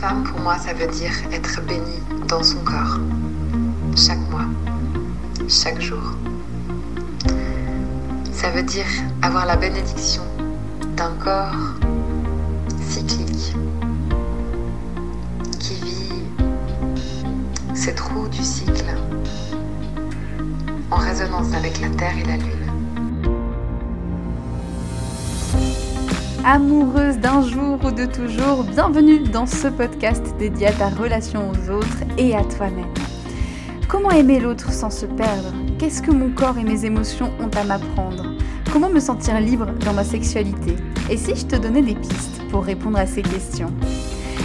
Femme, pour moi, ça veut dire être bénie dans son corps. Chaque mois, chaque jour. Ça veut dire avoir la bénédiction d'un corps cyclique qui vit ses trous du cycle en résonance avec la Terre et la Lune. Amoureuse d'un jour ou de toujours, bienvenue dans ce podcast dédié à ta relation aux autres et à toi-même. Comment aimer l'autre sans se perdre? Qu'est-ce que mon corps et mes émotions ont à m'apprendre? Comment me sentir libre dans ma sexualité? Et si je te donnais des pistes pour répondre à ces questions?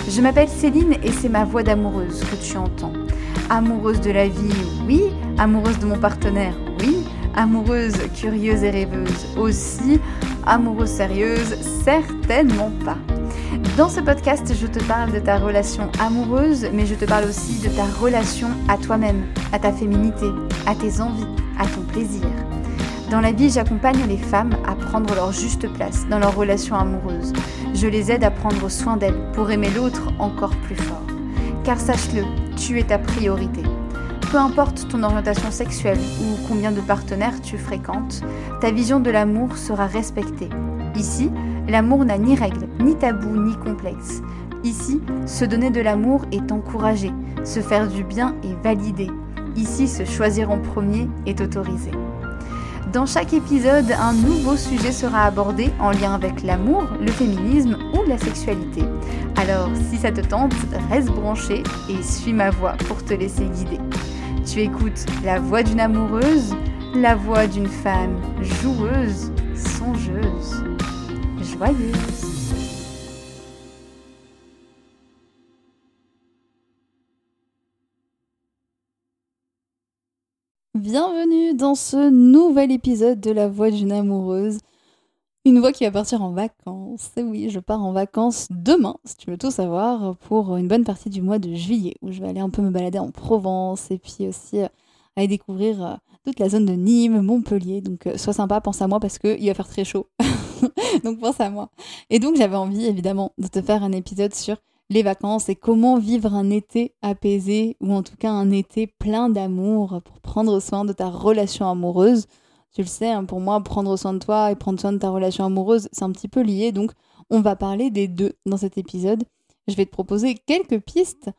Je m'appelle Céline et c'est ma voix d'amoureuse que tu entends. Amoureuse de la vie, oui. Amoureuse de mon partenaire, oui. Amoureuse, curieuse et rêveuse aussi amoureuse sérieuse Certainement pas. Dans ce podcast, je te parle de ta relation amoureuse, mais je te parle aussi de ta relation à toi-même, à ta féminité, à tes envies, à ton plaisir. Dans la vie, j'accompagne les femmes à prendre leur juste place dans leur relation amoureuse. Je les aide à prendre soin d'elles pour aimer l'autre encore plus fort. Car sache-le, tu es ta priorité. Peu importe ton orientation sexuelle ou combien de partenaires tu fréquentes, ta vision de l'amour sera respectée. Ici, l'amour n'a ni règles, ni tabous, ni complexes. Ici, se donner de l'amour est encouragé, se faire du bien est validé. Ici, se choisir en premier est autorisé. Dans chaque épisode, un nouveau sujet sera abordé en lien avec l'amour, le féminisme ou la sexualité. Alors, si ça te tente, reste branché et suis ma voix pour te laisser guider. Tu écoutes la voix d'une amoureuse, la voix d'une femme joueuse, songeuse, joyeuse. Bienvenue dans ce nouvel épisode de La Voix d'une amoureuse. Une voix qui va partir en vacances. Et oui, je pars en vacances demain, si tu veux tout savoir, pour une bonne partie du mois de juillet, où je vais aller un peu me balader en Provence et puis aussi euh, aller découvrir euh, toute la zone de Nîmes, Montpellier. Donc euh, sois sympa, pense à moi parce qu'il va faire très chaud. donc pense à moi. Et donc j'avais envie évidemment de te faire un épisode sur les vacances et comment vivre un été apaisé ou en tout cas un été plein d'amour pour prendre soin de ta relation amoureuse tu le sais, hein, pour moi, prendre soin de toi et prendre soin de ta relation amoureuse, c'est un petit peu lié. Donc, on va parler des deux dans cet épisode. Je vais te proposer quelques pistes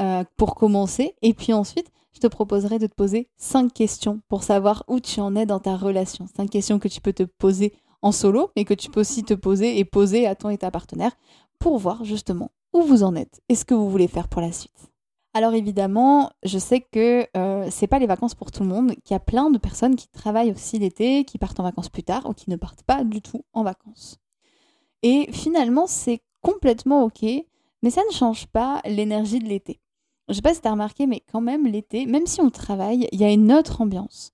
euh, pour commencer. Et puis ensuite, je te proposerai de te poser cinq questions pour savoir où tu en es dans ta relation. Cinq questions que tu peux te poser en solo, mais que tu peux aussi te poser et poser à ton et ta partenaire pour voir justement où vous en êtes et ce que vous voulez faire pour la suite. Alors évidemment, je sais que euh, c'est pas les vacances pour tout le monde, qu'il y a plein de personnes qui travaillent aussi l'été, qui partent en vacances plus tard ou qui ne partent pas du tout en vacances. Et finalement, c'est complètement ok, mais ça ne change pas l'énergie de l'été. Je sais pas si tu as remarqué, mais quand même l'été, même si on travaille, il y a une autre ambiance.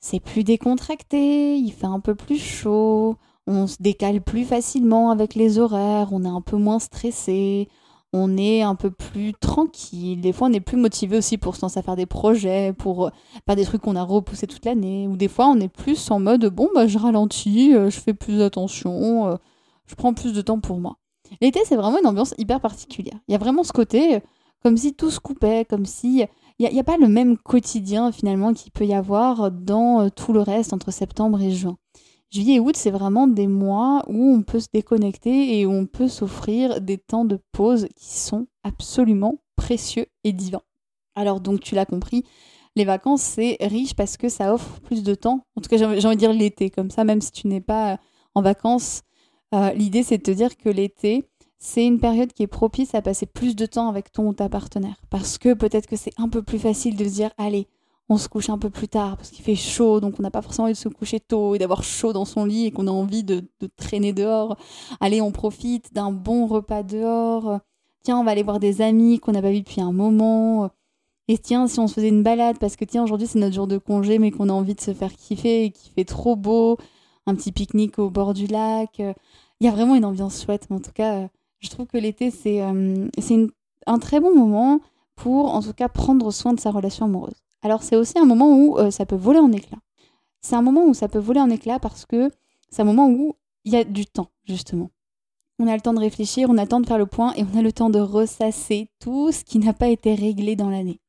C'est plus décontracté, il fait un peu plus chaud, on se décale plus facilement avec les horaires, on est un peu moins stressé, on est un peu plus tranquille. Des fois, on est plus motivé aussi pour se lancer à faire des projets, pour euh, faire des trucs qu'on a repoussés toute l'année. Ou des fois, on est plus en mode bon, bah, je ralentis, euh, je fais plus attention, euh, je prends plus de temps pour moi. L'été, c'est vraiment une ambiance hyper particulière. Il y a vraiment ce côté comme si tout se coupait, comme si. Il n'y a, a, pas le même quotidien finalement qu'il peut y avoir dans tout le reste entre septembre et juin. Juillet et août, c'est vraiment des mois où on peut se déconnecter et où on peut s'offrir des temps de pause qui sont absolument précieux et divins. Alors donc tu l'as compris, les vacances c'est riche parce que ça offre plus de temps. En tout cas j'ai envie de dire l'été comme ça, même si tu n'es pas en vacances. Euh, l'idée c'est de te dire que l'été c'est une période qui est propice à passer plus de temps avec ton ou ta partenaire. Parce que peut-être que c'est un peu plus facile de se dire allez, on se couche un peu plus tard parce qu'il fait chaud, donc on n'a pas forcément envie de se coucher tôt et d'avoir chaud dans son lit et qu'on a envie de, traîner dehors. Allez, on profite d'un bon repas dehors. Tiens, on va aller voir des amis qu'on n'a pas vus depuis un moment. Et tiens, si on se faisait une balade, parce que tiens, aujourd'hui c'est notre jour de congé, mais qu'on a envie de se faire kiffer et qu'il fait trop beau, un petit pique-nique au bord du lac. Il y a vraiment une ambiance chouette, mais en tout cas, je trouve que l'été c'est euh, un très bon moment pour en tout cas prendre soin de sa relation amoureuse alors c'est aussi un moment où euh, ça peut voler en éclats. C'est un moment où ça peut voler en éclats parce que c'est un moment où il y a du temps, justement. on a le temps de réfléchir, on a le temps de faire le point et on a le temps de ressasser tout ce qui n'a pas été réglé dans l'année.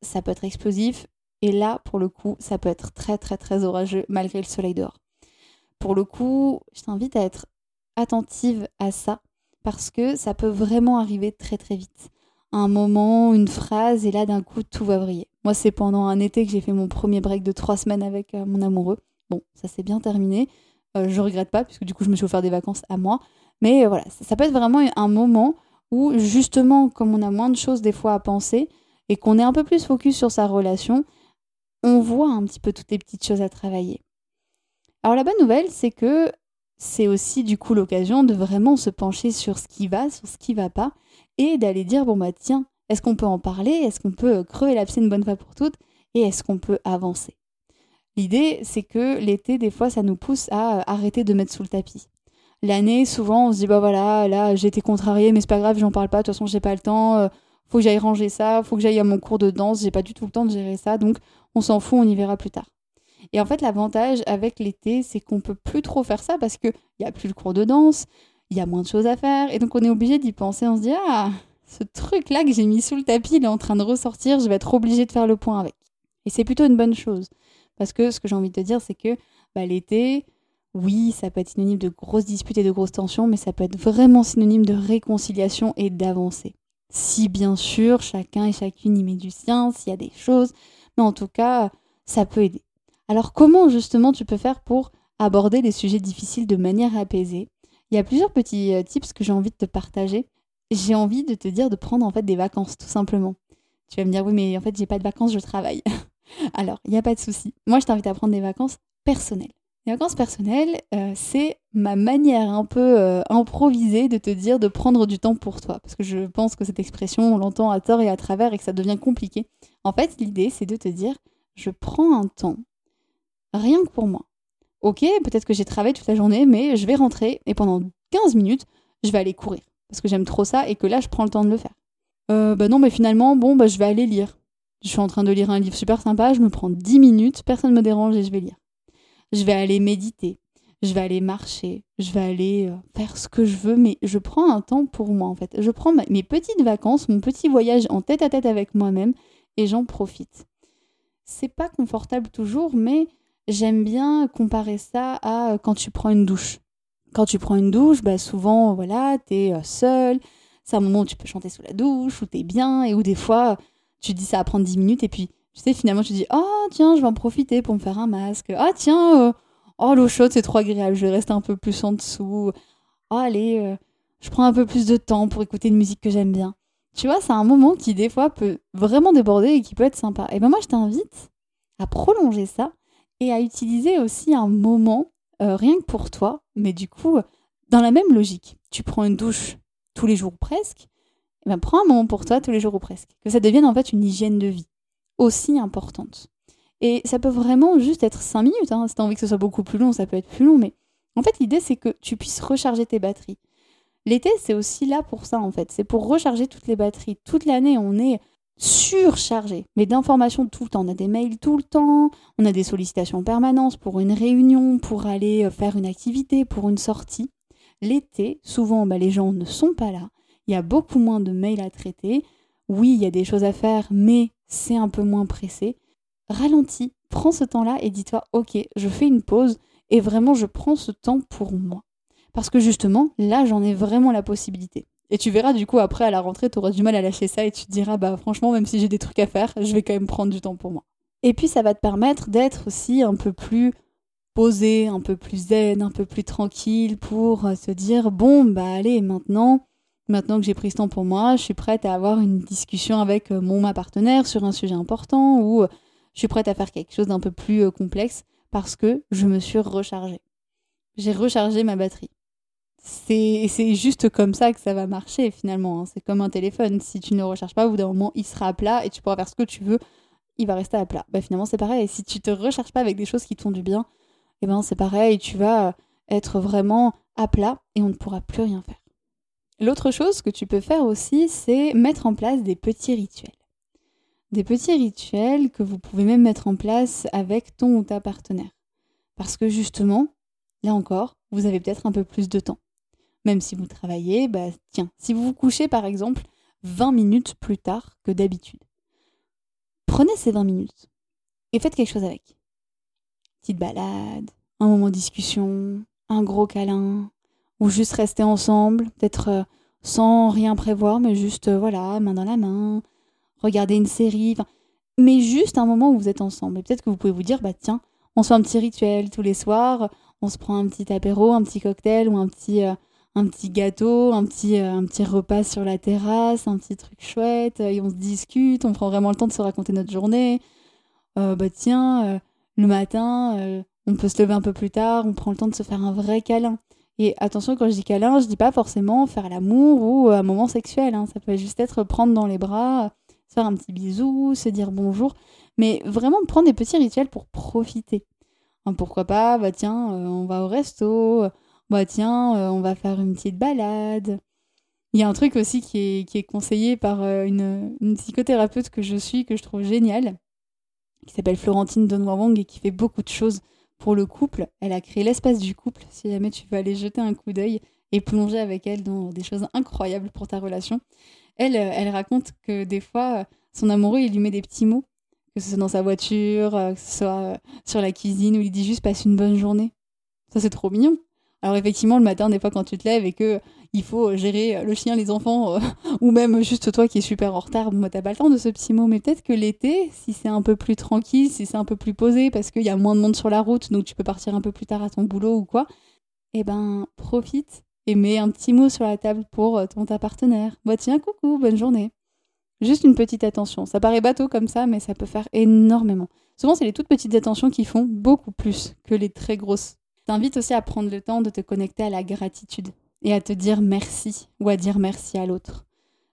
Ça peut être explosif et là, pour le coup, ça peut être très très très orageux malgré le soleil dehors. Pour le coup, je t'invite à être attentive à ça parce que ça peut vraiment arriver très très vite. Un moment, une phrase et là d'un coup tout va briller. Moi, c'est pendant un été que j'ai fait mon premier break de trois semaines avec euh, mon amoureux. Bon, ça s'est bien terminé. Euh, je regrette pas puisque du coup je me suis offert des vacances à moi. Mais euh, voilà, ça peut être vraiment un moment où justement, comme on a moins de choses des fois à penser et qu'on est un peu plus focus sur sa relation, on voit un petit peu toutes les petites choses à travailler. Alors la bonne nouvelle, c'est que c'est aussi du coup l'occasion de vraiment se pencher sur ce qui va, sur ce qui va pas, et d'aller dire bon bah tiens, est-ce qu'on peut en parler, est-ce qu'on peut crever l'abcès une bonne fois pour toutes, et est-ce qu'on peut avancer? L'idée, c'est que l'été, des fois, ça nous pousse à arrêter de mettre sous le tapis. L'année, souvent, on se dit, bah voilà, là, j'ai été contrariée, mais c'est pas grave, j'en parle pas, de toute façon, j'ai pas le temps, euh, faut que j'aille ranger ça, faut que j'aille à mon cours de danse, j'ai pas du tout le temps de gérer ça, donc on s'en fout, on y verra plus tard. Et en fait, l'avantage avec l'été, c'est qu'on peut plus trop faire ça parce qu'il n'y a plus le cours de danse, il y a moins de choses à faire, et donc on est obligé d'y penser, on se dit, ah, ce truc-là que j'ai mis sous le tapis, il est en train de ressortir, je vais être obligé de faire le point avec. Et c'est plutôt une bonne chose. Parce que ce que j'ai envie de te dire, c'est que bah, l'été, oui, ça peut être synonyme de grosses disputes et de grosses tensions, mais ça peut être vraiment synonyme de réconciliation et d'avancée. Si bien sûr, chacun et chacune y met du sien, s'il y a des choses, mais en tout cas, ça peut aider. Alors comment justement tu peux faire pour aborder les sujets difficiles de manière apaisée? Il y a plusieurs petits euh, tips que j'ai envie de te partager. J'ai envie de te dire de prendre en fait des vacances tout simplement. Tu vas me dire oui mais en fait j'ai pas de vacances, je travaille. Alors, il n'y a pas de souci. Moi, je t'invite à prendre des vacances personnelles. Les vacances personnelles, euh, c'est ma manière un peu euh, improvisée de te dire de prendre du temps pour toi. Parce que je pense que cette expression, on l'entend à tort et à travers et que ça devient compliqué. En fait, l'idée, c'est de te dire, je prends un temps, rien que pour moi. Ok, peut-être que j'ai travaillé toute la journée, mais je vais rentrer et pendant 15 minutes, je vais aller courir. Parce que j'aime trop ça et que là, je prends le temps de le faire. Euh, bah non, mais finalement, bon, bah, je vais aller lire. Je suis en train de lire un livre super sympa, je me prends 10 minutes, personne ne me dérange et je vais lire. Je vais aller méditer, je vais aller marcher, je vais aller euh, faire ce que je veux, mais je prends un temps pour moi en fait. Je prends mes petites vacances, mon petit voyage en tête à tête avec moi-même et j'en profite. C'est pas confortable toujours, mais j'aime bien comparer ça à euh, quand tu prends une douche. Quand tu prends une douche, bah souvent, voilà, t'es euh, seul, c'est un moment où tu peux chanter sous la douche, où t'es bien, et où des fois, tu dis ça va prendre 10 minutes et puis tu sais finalement tu dis oh tiens je vais en profiter pour me faire un masque. Ah tiens euh, oh l'eau chaude c'est trop agréable je vais rester un peu plus en dessous. Oh allez euh, je prends un peu plus de temps pour écouter une musique que j'aime bien tu vois c'est un moment qui des fois peut vraiment déborder et qui peut être sympa. Et ben moi je t'invite à prolonger ça et à utiliser aussi un moment euh, rien que pour toi mais du coup dans la même logique tu prends une douche tous les jours presque eh ben, prends un moment pour toi tous les jours ou presque. Que ça devienne en fait une hygiène de vie aussi importante. Et ça peut vraiment juste être 5 minutes. Hein. Si tu as envie que ce soit beaucoup plus long, ça peut être plus long. Mais en fait, l'idée, c'est que tu puisses recharger tes batteries. L'été, c'est aussi là pour ça, en fait. C'est pour recharger toutes les batteries. Toute l'année, on est surchargé, mais d'informations tout le temps. On a des mails tout le temps, on a des sollicitations en permanence pour une réunion, pour aller euh, faire une activité, pour une sortie. L'été, souvent, bah, les gens ne sont pas là il y a beaucoup moins de mails à traiter. Oui, il y a des choses à faire, mais c'est un peu moins pressé. Ralentis, prends ce temps-là et dis-toi, ok, je fais une pause et vraiment je prends ce temps pour moi. Parce que justement, là, j'en ai vraiment la possibilité. Et tu verras, du coup, après, à la rentrée, tu auras du mal à lâcher ça et tu te diras, bah franchement, même si j'ai des trucs à faire, je vais quand même prendre du temps pour moi. Et puis, ça va te permettre d'être aussi un peu plus posé, un peu plus zen, un peu plus tranquille pour se dire, bon, bah allez, maintenant, Maintenant que j'ai pris ce temps pour moi, je suis prête à avoir une discussion avec euh, mon ma partenaire sur un sujet important ou euh, je suis prête à faire quelque chose d'un peu plus euh, complexe parce que je me suis rechargée. J'ai rechargé ma batterie. C'est juste comme ça que ça va marcher finalement. Hein. C'est comme un téléphone. Si tu ne le recharges pas, au bout d'un moment, il sera à plat et tu pourras faire ce que tu veux. Il va rester à plat. Bah, finalement, c'est pareil. Si tu te recharges pas avec des choses qui te font du bien, eh ben, c'est pareil. Tu vas être vraiment à plat et on ne pourra plus rien faire. L'autre chose que tu peux faire aussi, c'est mettre en place des petits rituels. Des petits rituels que vous pouvez même mettre en place avec ton ou ta partenaire. Parce que justement, là encore, vous avez peut-être un peu plus de temps. Même si vous travaillez, bah tiens, si vous vous couchez par exemple 20 minutes plus tard que d'habitude, prenez ces 20 minutes et faites quelque chose avec. Petite balade, un moment de discussion, un gros câlin, ou juste rester ensemble, peut-être euh, sans rien prévoir, mais juste, euh, voilà, main dans la main, regarder une série, mais juste un moment où vous êtes ensemble. Et peut-être que vous pouvez vous dire, bah tiens, on se fait un petit rituel tous les soirs, on se prend un petit apéro, un petit cocktail ou un petit, euh, un petit gâteau, un petit, un petit repas sur la terrasse, un petit truc chouette, et on se discute, on prend vraiment le temps de se raconter notre journée. bah tiens, le matin, on peut se lever un peu plus tard, on prend le temps de se faire un vrai câlin. Et attention, quand je dis câlin, je dis pas forcément faire l'amour ou un moment sexuel. Hein. Ça peut juste être prendre dans les bras, faire un petit bisou, se dire bonjour. Mais vraiment prendre des petits rituels pour profiter. Hein, pourquoi pas, bah tiens, euh, on va au resto, bah tiens, euh, on va faire une petite balade. Il y a un truc aussi qui est, qui est conseillé par euh, une, psychothérapeute que je suis, que je trouve géniale, qui s'appelle Florentine Donwawang et qui fait beaucoup de choses pour le couple. Elle a créé l'espace du couple, si jamais tu veux aller jeter un coup d'œil et plonger avec elle dans des choses incroyables pour ta relation. Elle, euh, elle raconte que des fois, son amoureux, il lui met des petits mots, que ce soit dans sa voiture, que ce soit sur la cuisine, où il dit juste passe une bonne journée. Ça, c'est trop mignon. Alors effectivement, le matin, des fois, quand tu te lèves et que il faut gérer le chien, les enfants, euh, ou même juste toi qui es super en retard, bon, t'as pas le temps de ce petit mot, mais peut-être que l'été, si c'est un peu plus tranquille, si c'est un peu plus posé, parce qu'il y a moins de monde sur la route, donc tu peux partir un peu plus tard à ton boulot ou quoi, eh ben, profite et mets un petit mot sur la table pour euh, ton ta partenaire. Bah tiens, coucou, bonne journée. Juste une petite attention. Ça paraît bateau comme ça, mais ça peut faire énormément. Souvent, c'est les toutes petites attentions qui font beaucoup plus que les très grosses. T'invite aussi à prendre le temps de te connecter à la gratitude et à te dire merci ou à dire merci à l'autre.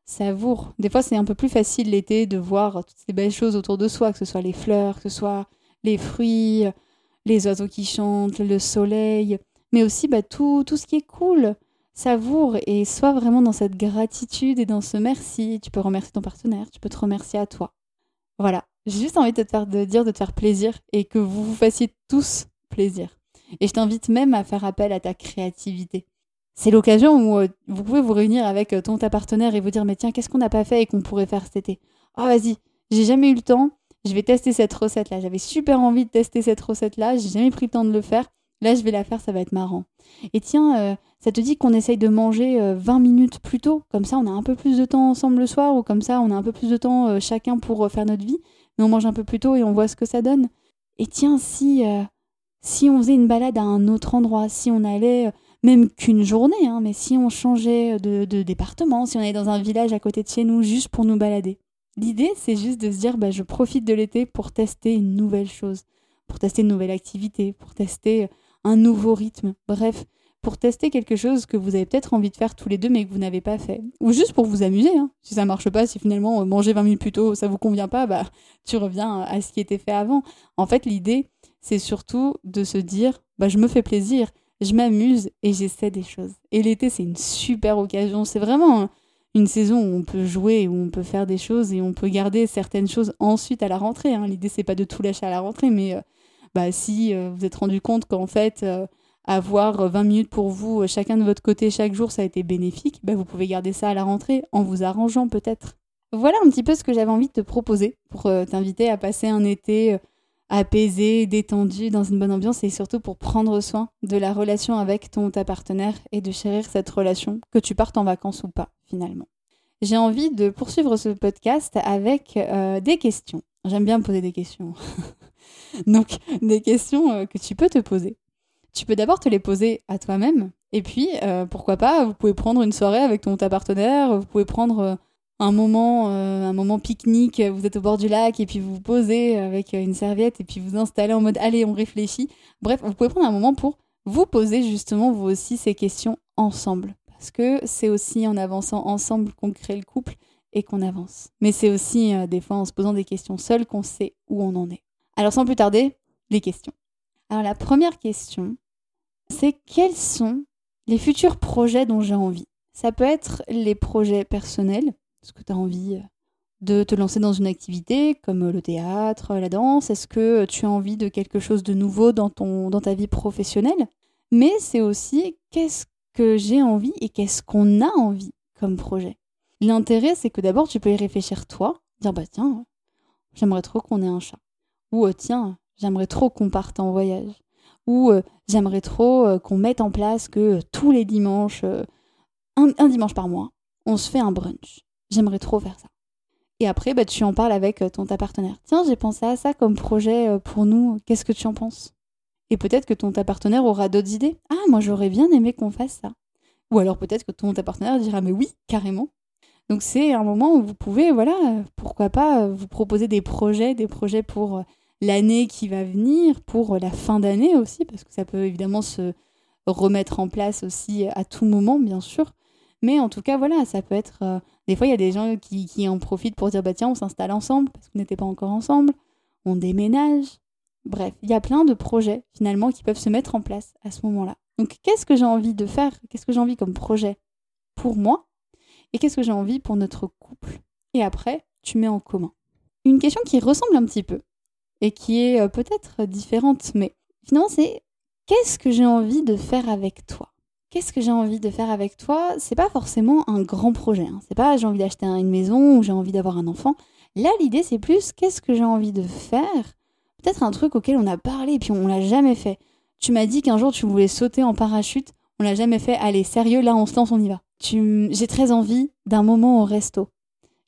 Savoure. Des fois, c'est un peu plus facile l'été de voir toutes ces belles choses autour de soi, que ce soit les fleurs, que ce soit les fruits, les oiseaux qui chantent, le soleil, mais aussi bah, tout, tout ce qui est cool. Savoure et sois vraiment dans cette gratitude et dans ce merci. Tu peux remercier ton partenaire, tu peux te remercier à toi. Voilà, j'ai juste envie de te faire de dire de te faire plaisir et que vous vous fassiez tous plaisir. Et je t'invite même à faire appel à ta créativité. C'est l'occasion où euh, vous pouvez vous réunir avec euh, ton ta partenaire et vous dire mais tiens qu'est-ce qu'on n'a pas fait et qu'on pourrait faire cet été? Oh vas-y j'ai jamais eu le temps. Je vais tester cette recette là j'avais super envie de tester cette recette là j'ai jamais pris le temps de le faire. Là je vais la faire ça va être marrant. Et tiens euh, ça te dit qu'on essaye de manger 20 minutes plus tôt? Comme ça on a un peu plus de temps ensemble le soir ou comme ça on a un peu plus de temps chacun pour faire notre vie. Mais on mange un peu plus tôt et on voit ce que ça donne. Et tiens si si on faisait une balade à un autre endroit si on allait même qu'une journée, hein, mais si on changeait de, département, si on allait dans un village à côté de chez nous juste pour nous balader. L'idée, c'est juste de se dire, bah, je profite de l'été pour tester une nouvelle chose, pour tester une nouvelle activité, pour tester un nouveau rythme, bref, pour tester quelque chose que vous avez peut-être envie de faire tous les deux mais que vous n'avez pas fait. Ou juste pour vous amuser. Hein. Si ça marche pas, si finalement euh, manger 20 minutes plus tôt, ça vous convient pas, bah tu reviens à ce qui était fait avant. En fait, l'idée, c'est surtout de se dire, bah je me fais plaisir je m'amuse et j'essaie des choses. Et l'été, c'est une super occasion. C'est vraiment une saison où on peut jouer, où on peut faire des choses et on peut garder certaines choses ensuite à la rentrée. Hein. L'idée, c'est pas de tout lâcher à la rentrée, mais euh, bah, si euh, vous êtes rendu compte qu'en fait, euh, avoir 20 minutes pour vous, chacun de votre côté, chaque jour, ça a été bénéfique, bah, vous pouvez garder ça à la rentrée en vous arrangeant peut-être. Voilà un petit peu ce que j'avais envie de te proposer pour t'inviter à passer un été apaisé, détendu, dans une bonne ambiance et surtout pour prendre soin de la relation avec ton ta partenaire et de chérir cette relation, que tu partes en vacances ou pas finalement. J'ai envie de poursuivre ce podcast avec euh, des questions. J'aime bien poser des questions. Donc des questions euh, que tu peux te poser. Tu peux d'abord te les poser à toi-même et puis euh, pourquoi pas, vous pouvez prendre une soirée avec ton ta partenaire, vous pouvez prendre un moment, euh, un moment pique-nique, vous êtes au bord du lac et puis vous vous posez avec une serviette et puis vous installez en mode allez, on réfléchit. Bref, vous pouvez prendre un moment pour vous poser justement vous aussi ces questions ensemble. Parce que c'est aussi en avançant ensemble qu'on crée le couple et qu'on avance. Mais c'est aussi euh, des fois en se posant des questions seules qu'on sait où on en est. Alors sans plus tarder, les questions. Alors la première question, c'est quels sont les futurs projets dont j'ai envie? Ça peut être les projets personnels, est-ce que tu as envie euh, de te lancer dans une activité comme euh, le théâtre, la danse? Est-ce que tu as envie de quelque chose de nouveau dans, ta vie professionnelle? Mais c'est aussi qu'est-ce que j'ai envie et qu'est-ce qu'on a envie comme projet? L'intérêt, c'est que d'abord, tu peux y réfléchir toi, dire bah tiens, j'aimerais trop qu'on ait un chat. Ou tiens, j'aimerais trop qu'on parte en voyage. Ou j'aimerais trop qu'on mette en place que tous les dimanches, un, dimanche par mois, on se fait un brunch. J'aimerais trop faire ça. Et après, bah, tu en parles avec ton ta partenaire. Tiens, j'ai pensé à ça comme projet pour nous. Qu'est-ce que tu en penses? Et peut-être que ton ta partenaire aura d'autres idées. Ah, moi j'aurais bien aimé qu'on fasse ça. Ou alors peut-être que ton ta partenaire dira mais oui, carrément. Donc c'est un moment où vous pouvez, voilà, pourquoi pas vous proposer des projets, des projets pour l'année qui va venir, pour la fin d'année aussi, parce que ça peut évidemment se remettre en place aussi à tout moment, bien sûr. Mais en tout cas, voilà, ça peut être. Euh, des fois, il y a des gens qui, qui, en profitent pour dire bah tiens, on s'installe ensemble parce qu'on n'était pas encore ensemble, on déménage. Bref, il y a plein de projets finalement qui peuvent se mettre en place à ce moment-là. Donc, qu'est-ce que j'ai envie de faire? Qu'est-ce que j'ai envie comme projet pour moi? Et qu'est-ce que j'ai envie pour notre couple? Et après, tu mets en commun. Une question qui ressemble un petit peu et qui est euh, peut-être différente, mais finalement, c'est qu'est-ce que j'ai envie de faire avec toi? Qu'est-ce que j'ai envie de faire avec toi? C'est pas forcément un grand projet. Hein. C'est pas j'ai envie d'acheter une maison ou j'ai envie d'avoir un enfant. Là, l'idée, c'est plus qu'est-ce que j'ai envie de faire? Peut-être un truc auquel on a parlé et puis on l'a jamais fait. Tu m'as dit qu'un jour tu voulais sauter en parachute. On l'a jamais fait. Allez, sérieux, là, on se lance, on y va. J'ai très envie d'un moment au resto.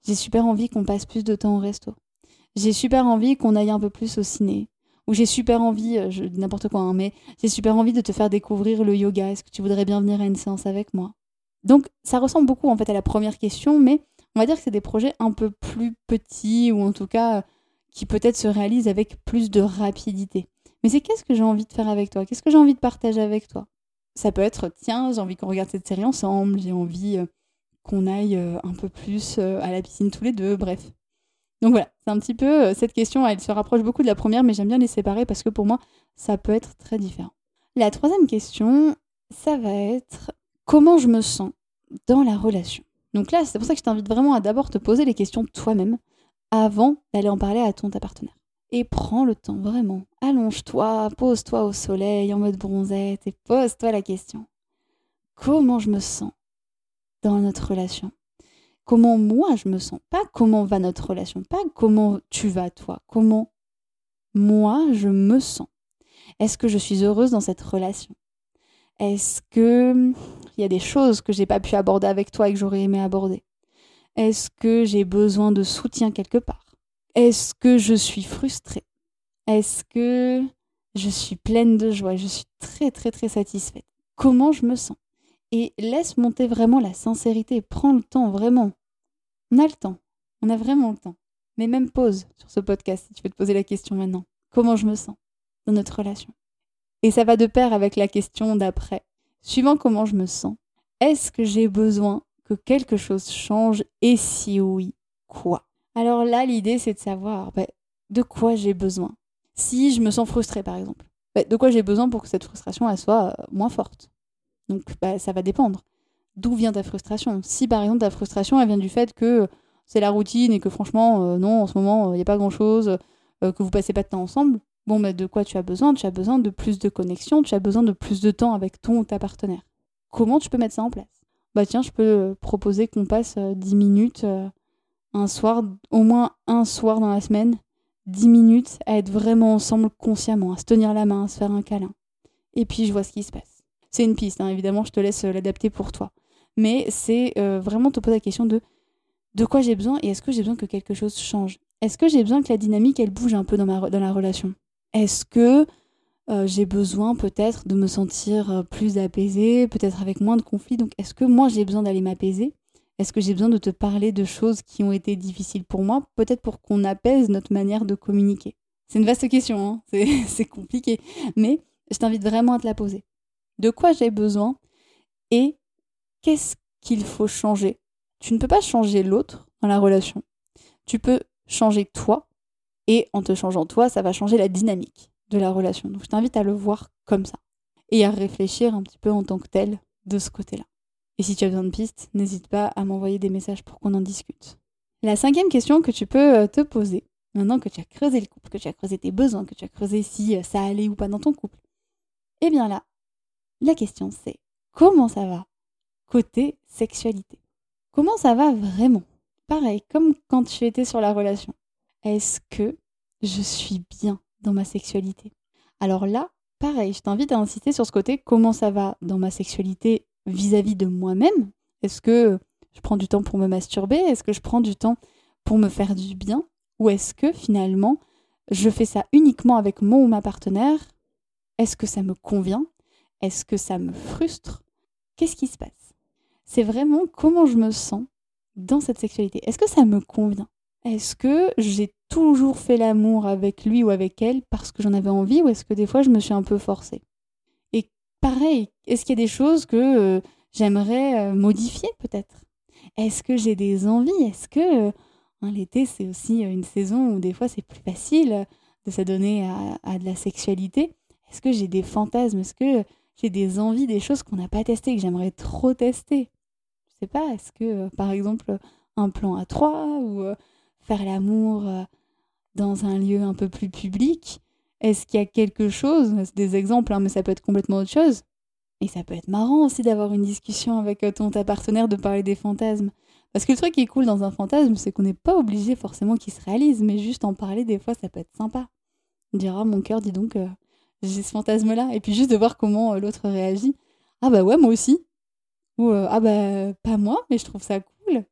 J'ai super envie qu'on passe plus de temps au resto. J'ai super envie qu'on aille un peu plus au ciné ou j'ai super envie, euh, je n'importe quoi, hein, mais j'ai super envie de te faire découvrir le yoga. Est-ce que tu voudrais bien venir à une séance avec moi? Donc ça ressemble beaucoup en fait à la première question, mais on va dire que c'est des projets un peu plus petits ou en tout cas qui peut-être se réalisent avec plus de rapidité. Mais c'est qu'est-ce que j'ai envie de faire avec toi? Qu'est-ce que j'ai envie de partager avec toi? Ça peut être tiens, j'ai envie qu'on regarde cette série ensemble, j'ai envie euh, qu'on aille euh, un peu plus à la piscine tous les deux, bref. Donc voilà, c'est un petit peu euh, cette question, elle se rapproche beaucoup de la première, mais j'aime bien les séparer parce que pour moi, ça peut être très différent. La troisième question, ça va être comment je me sens dans la relation. Donc là, c'est pour ça que je t'invite vraiment à d'abord te poser les questions toi-même avant d'aller en parler à ton partenaire. Et prends le temps, vraiment. Allonge-toi, pose-toi au soleil en mode bronzette et pose-toi la question. Comment je me sens dans notre relation? Comment moi je me sens, pas? Comment va notre relation, pas comment tu vas toi, comment moi je me sens? Est-ce que je suis heureuse dans cette relation? Est-ce que il y a des choses que j'ai pas pu aborder avec toi et que j'aurais aimé aborder? Est-ce que j'ai besoin de soutien quelque part? Est-ce que je suis frustrée? Est-ce que je suis pleine de joie? Je suis très très très satisfaite. Comment je me sens? Et laisse monter vraiment la sincérité. Prends le temps, vraiment. On a le temps. On a vraiment le temps. Mais même pause sur ce podcast si tu veux te poser la question maintenant. Comment je me sens dans notre relation? Et ça va de pair avec la question d'après. Suivant comment je me sens, est-ce que j'ai besoin que quelque chose change? Et si oui, quoi? Alors là, l'idée, c'est de savoir bah, de quoi j'ai besoin? Si je me sens frustrée, par exemple, bah, de quoi j'ai besoin pour que cette frustration soit euh, moins forte? Donc bah, ça va dépendre. D'où vient ta frustration? Si par exemple ta frustration elle vient du fait que c'est la routine et que franchement euh, non en ce moment il n'y a pas grand chose, euh, que vous passez pas de temps ensemble, bon bah de quoi tu as besoin? Tu as besoin de plus de connexion, tu as besoin de plus de temps avec ton ou ta partenaire. Comment tu peux mettre ça en place? Bah tiens je peux euh, proposer qu'on passe 10 minutes un soir, au moins un soir dans la semaine, 10 minutes à être vraiment ensemble consciemment, à se tenir la main, à se faire un câlin. Et puis je vois ce qui se passe. C'est une piste, hein, évidemment, je te laisse euh, l'adapter pour toi. Mais c'est euh, vraiment te poser la question de de quoi j'ai besoin et est-ce que j'ai besoin que quelque chose change? Est-ce que j'ai besoin que la dynamique, elle bouge un peu dans, ma, la relation? Est-ce que euh, j'ai besoin peut-être de me sentir plus apaisée, peut-être avec moins de conflits? Donc est-ce que moi j'ai besoin d'aller m'apaiser? Est-ce que j'ai besoin de te parler de choses qui ont été difficiles pour moi Peut-être pour qu'on apaise notre manière de communiquer? C'est une vaste question, hein. C'est compliqué. Mais je t'invite vraiment à te la poser de quoi j'ai besoin et qu'est-ce qu'il faut changer. Tu ne peux pas changer l'autre dans la relation. Tu peux changer toi et en te changeant toi, ça va changer la dynamique de la relation. Donc je t'invite à le voir comme ça et à réfléchir un petit peu en tant que tel de ce côté-là. Et si tu as besoin de pistes, n'hésite pas à m'envoyer des messages pour qu'on en discute. La cinquième question que tu peux euh, te poser, maintenant que tu as creusé le couple, que tu as creusé tes besoins, que tu as creusé si euh, ça allait ou pas dans ton couple, eh bien là, la question c'est comment ça va côté sexualité? Comment ça va vraiment? Pareil, comme quand tu étais sur la relation. Est-ce que je suis bien dans ma sexualité? Alors là, pareil, je t'invite à insister sur ce côté comment ça va dans ma sexualité vis-à-vis de moi-même? Est-ce que je prends du temps pour me masturber? Est-ce que je prends du temps pour me faire du bien? Ou est-ce que finalement, je fais ça uniquement avec mon ou ma partenaire? Est-ce que ça me convient? Est-ce que ça me frustre? Qu'est-ce qui se passe? C'est vraiment comment je me sens dans cette sexualité. Est-ce que ça me convient? Est-ce que j'ai toujours fait l'amour avec lui ou avec elle parce que j'en avais envie ou est-ce que des fois je me suis un peu forcée? Et pareil, est-ce qu'il y a des choses que euh, j'aimerais euh, modifier peut-être? Est-ce que j'ai des envies? Est-ce que euh, l'été c'est aussi une saison où des fois c'est plus facile de s'adonner à, à de la sexualité? Est-ce que j'ai des fantasmes? Est-ce que j'ai des envies, des choses qu'on n'a pas testées que j'aimerais trop tester Je sais pas, est-ce que par exemple un plan à trois ou faire l'amour dans un lieu un peu plus public Est-ce qu'il y a quelque chose, c'est des exemples, hein, mais ça peut être complètement autre chose. Et ça peut être marrant aussi d'avoir une discussion avec euh, ton ta partenaire, de parler des fantasmes. Parce que le truc qui est cool dans un fantasme, c'est qu'on n'est pas obligé forcément qu'il se réalise, mais juste en parler, des fois, ça peut être sympa. On dira, mon cœur, dis donc, euh, j'ai ce fantasme-là. Et puis juste de voir comment euh, l'autre réagit. Ah bah ouais, moi aussi. Ou ah bah pas moi, mais je trouve ça cool.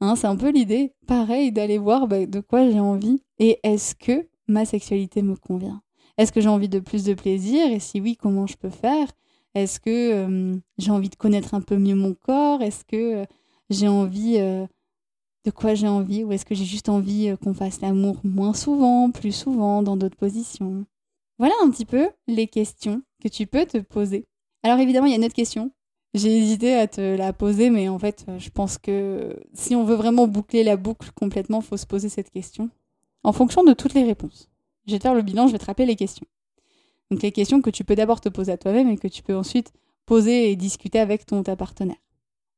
Hein, c'est un peu l'idée, pareil, d'aller voir bah, de quoi j'ai envie et est-ce que ma sexualité me convient? Est-ce que j'ai envie de plus de plaisir? Et si oui, comment je peux faire? Est-ce que euh, j'ai envie de connaître un peu mieux mon corps? Est-ce que euh, j'ai envie euh, de quoi j'ai envie? Ou est-ce que j'ai juste envie qu'on fasse l'amour moins souvent, plus souvent, dans d'autres positions? Voilà un petit peu les questions que tu peux te poser. Alors évidemment, il y a une autre question j'ai hésité à te la poser, mais en fait, je pense que si on veut vraiment boucler la boucle complètement, faut se poser cette question. En fonction de toutes les réponses. Je vais te faire le bilan, je vais te rappeler les questions. Donc les questions que tu peux d'abord te poser à toi-même et que tu peux ensuite poser et discuter avec ton ta partenaire.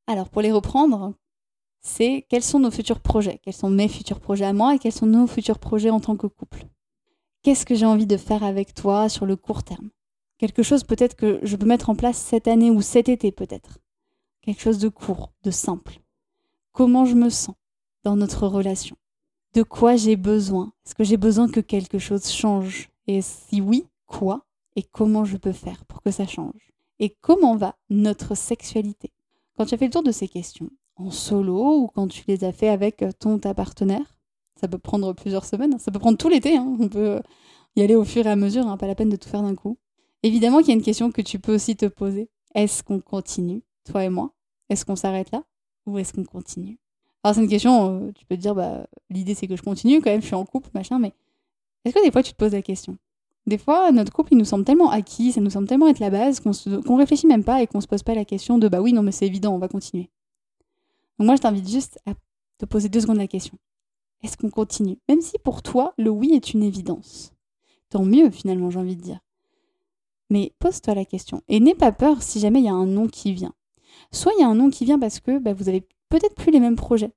Alors pour les reprendre, c'est quels sont nos futurs projets, quels sont mes futurs projets à moi et quels sont nos futurs projets en tant que couple? Qu'est-ce que j'ai envie de faire avec toi sur le court terme? Quelque chose peut-être que je peux mettre en place cette année ou cet été peut-être. Quelque chose de court, de simple. Comment je me sens dans notre relation? De quoi j'ai besoin? Est-ce que j'ai besoin que quelque chose change? Et si oui, quoi? Et comment je peux faire pour que ça change? Et comment va notre sexualité? Quand tu as fait le tour de ces questions, en solo ou quand tu les as fait avec ton ta partenaire, ça peut prendre plusieurs semaines, ça peut prendre tout l'été, hein. on peut y aller au fur et à mesure, hein, pas la peine de tout faire d'un coup. Évidemment qu'il y a une question que tu peux aussi te poser. Est-ce qu'on continue, toi et moi? Est-ce qu'on s'arrête là? Ou est-ce qu'on continue? Alors c'est une question, euh, tu peux te dire, bah, l'idée c'est que je continue quand même, je suis en couple, machin, mais est-ce que des fois tu te poses la question? Des fois, notre couple, il nous semble tellement acquis, ça nous semble tellement être la base qu'on réfléchit même pas et qu'on se pose pas la question de, bah oui, non, mais c'est évident, on va continuer. Donc moi, je t'invite juste à te poser deux secondes la question. Est-ce qu'on continue? Même si pour toi, le oui est une évidence. Tant mieux, finalement, j'ai envie de dire. Mais pose-toi la question. Et n'aie pas peur si jamais il y a un nom qui vient. Soit il y a un nom qui vient parce que bah, vous avez peut-être plus les mêmes projets.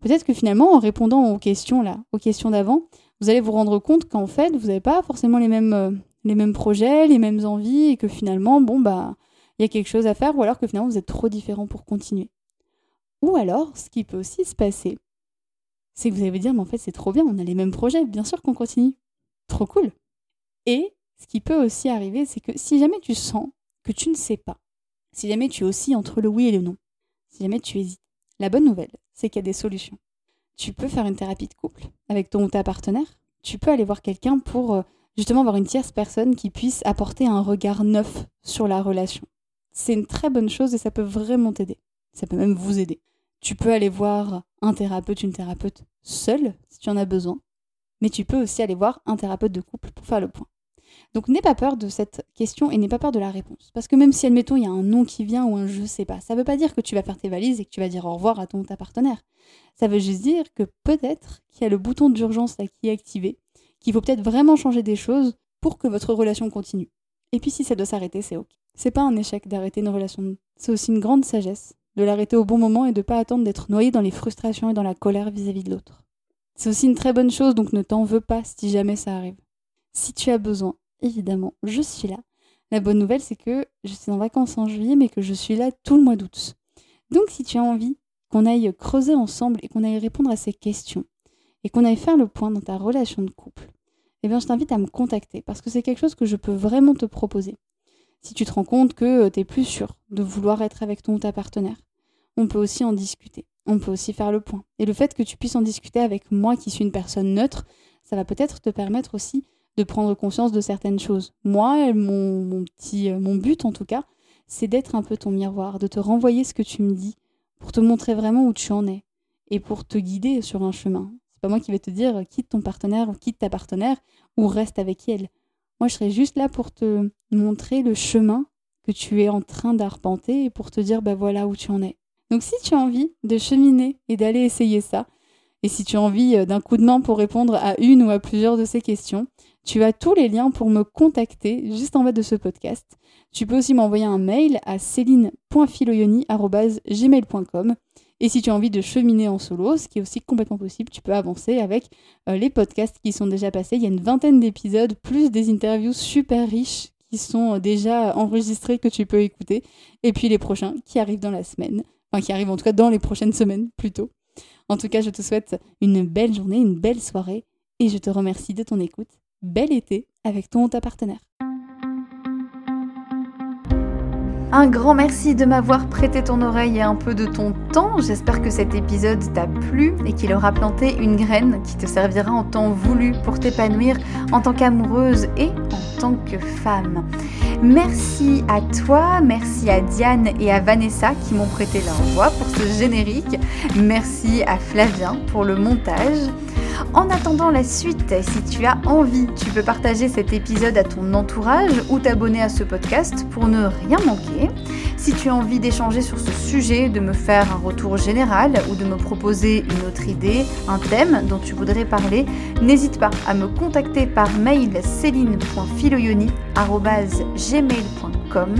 Peut-être que finalement, en répondant aux questions là, aux questions d'avant, vous allez vous rendre compte qu'en fait, vous n'avez pas forcément les mêmes, euh, les mêmes projets, les mêmes envies, et que finalement, bon, bah, il y a quelque chose à faire, ou alors que finalement, vous êtes trop différents pour continuer. Ou alors, ce qui peut aussi se passer, c'est que vous allez vous dire, mais en fait, c'est trop bien, on a les mêmes projets, bien sûr qu'on continue. Trop cool. Et ce qui peut aussi arriver, c'est que si jamais tu sens que tu ne sais pas, si jamais tu es aussi entre le oui et le non, si jamais tu hésites, la bonne nouvelle, c'est qu'il y a des solutions. Tu peux faire une thérapie de couple avec ton ou ta partenaire. Tu peux aller voir quelqu'un pour euh, justement avoir une tierce personne qui puisse apporter un regard neuf sur la relation. C'est une très bonne chose et ça peut vraiment t'aider. Ça peut même vous aider. Tu peux aller voir un thérapeute, une thérapeute seule si tu en as besoin. Mais tu peux aussi aller voir un thérapeute de couple pour faire le point. Donc n'aie pas peur de cette question et n'aie pas peur de la réponse. Parce que même si, admettons, il y a un nom qui vient ou un je sais pas, ça ne veut pas dire que tu vas faire tes valises et que tu vas dire au revoir à ton ta partenaire. Ça veut juste dire que peut-être qu'il y a le bouton d'urgence là qui est activé, qu'il faut peut-être vraiment changer des choses pour que votre relation continue. Et puis si ça doit s'arrêter, c'est ok. C'est pas un échec d'arrêter une relation, c'est aussi une grande sagesse de l'arrêter au bon moment et de pas attendre d'être noyé dans les frustrations et dans la colère vis-à-vis -vis de l'autre. C'est aussi une très bonne chose, donc ne t'en veux pas si jamais ça arrive. Si tu as besoin évidemment, je suis là. La bonne nouvelle, c'est que je suis en vacances en juillet, mais que je suis là tout le mois d'août. Donc, si tu as envie qu'on aille creuser ensemble et qu'on aille répondre à ces questions, et qu'on aille faire le point dans ta relation de couple, eh bien, je t'invite à me contacter parce que c'est quelque chose que je peux vraiment te proposer. Si tu te rends compte que euh, tu es plus sûr de vouloir être avec ton ou ta partenaire, on peut aussi en discuter. On peut aussi faire le point. Et le fait que tu puisses en discuter avec moi qui suis une personne neutre, ça va peut-être te permettre aussi de prendre conscience de certaines choses. Moi, mon, petit, euh, mon but en tout cas, c'est d'être un peu ton miroir, de te renvoyer ce que tu me dis, pour te montrer vraiment où tu en es et pour te guider sur un chemin. C'est pas moi qui vais te dire quitte ton partenaire ou quitte ta partenaire ou reste avec elle. Moi, je serai juste là pour te montrer le chemin que tu es en train d'arpenter et pour te dire bah voilà où tu en es. Donc si tu as envie de cheminer et d'aller essayer ça, et si tu as envie euh, d'un coup de main pour répondre à une ou à plusieurs de ces questions, tu as tous les liens pour me contacter juste en bas de ce podcast. Tu peux aussi m'envoyer un mail à céline.filoyoni.gmail.com et si tu as envie de cheminer en solo, ce qui est aussi complètement possible, tu peux avancer avec euh, les podcasts qui sont déjà passés. Il y a une vingtaine d'épisodes, plus des interviews super riches qui sont euh, déjà enregistrés que tu peux écouter. Et puis les prochains qui arrivent dans la semaine. Enfin, qui arrivent en tout cas dans les prochaines semaines plutôt. En tout cas, je te souhaite une belle journée, une belle soirée. Et je te remercie de ton écoute. Bel été avec ton ou ta partenaire. Un grand merci de m'avoir prêté ton oreille et un peu de ton temps. J'espère que cet épisode t'a plu et qu'il aura planté une graine qui te servira en temps voulu pour t'épanouir en tant qu'amoureuse et en tant que femme. Merci à toi, merci à Diane et à Vanessa qui m'ont prêté leur voix pour ce générique. Merci à Flavien pour le montage. En attendant la suite, si tu as envie, tu peux partager cet épisode à ton entourage ou t'abonner à ce podcast pour ne rien manquer. Si tu as envie d'échanger sur ce sujet, de me faire un retour général ou de me proposer une autre idée, un thème dont tu voudrais parler, n'hésite pas à me contacter par mail céline.filoyoni.gmail.com.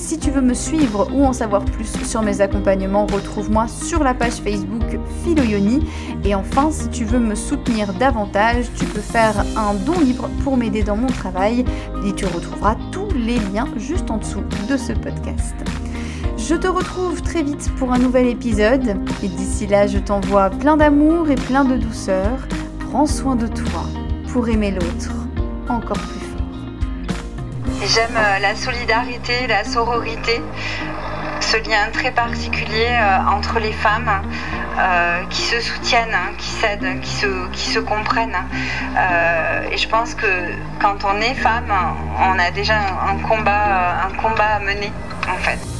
Si tu veux me suivre ou en savoir plus sur mes accompagnements, retrouve-moi sur la page Facebook Philoyoni. Et enfin, si tu veux me soutenir davantage, tu peux faire un don libre pour m'aider dans mon travail et tu retrouveras les liens juste en dessous de ce podcast. Je te retrouve très vite pour un nouvel épisode et d'ici là, je t'envoie plein d'amour et plein de douceur. Prends soin de toi pour aimer l'autre encore plus fort. J'aime euh, la solidarité, la sororité, ce lien très particulier euh, entre les femmes euh, qui se soutiennent, qui s'aident, qui se, qui se comprennent. et je pense que quand on est femme, on a déjà un combat, un combat à mener en fait.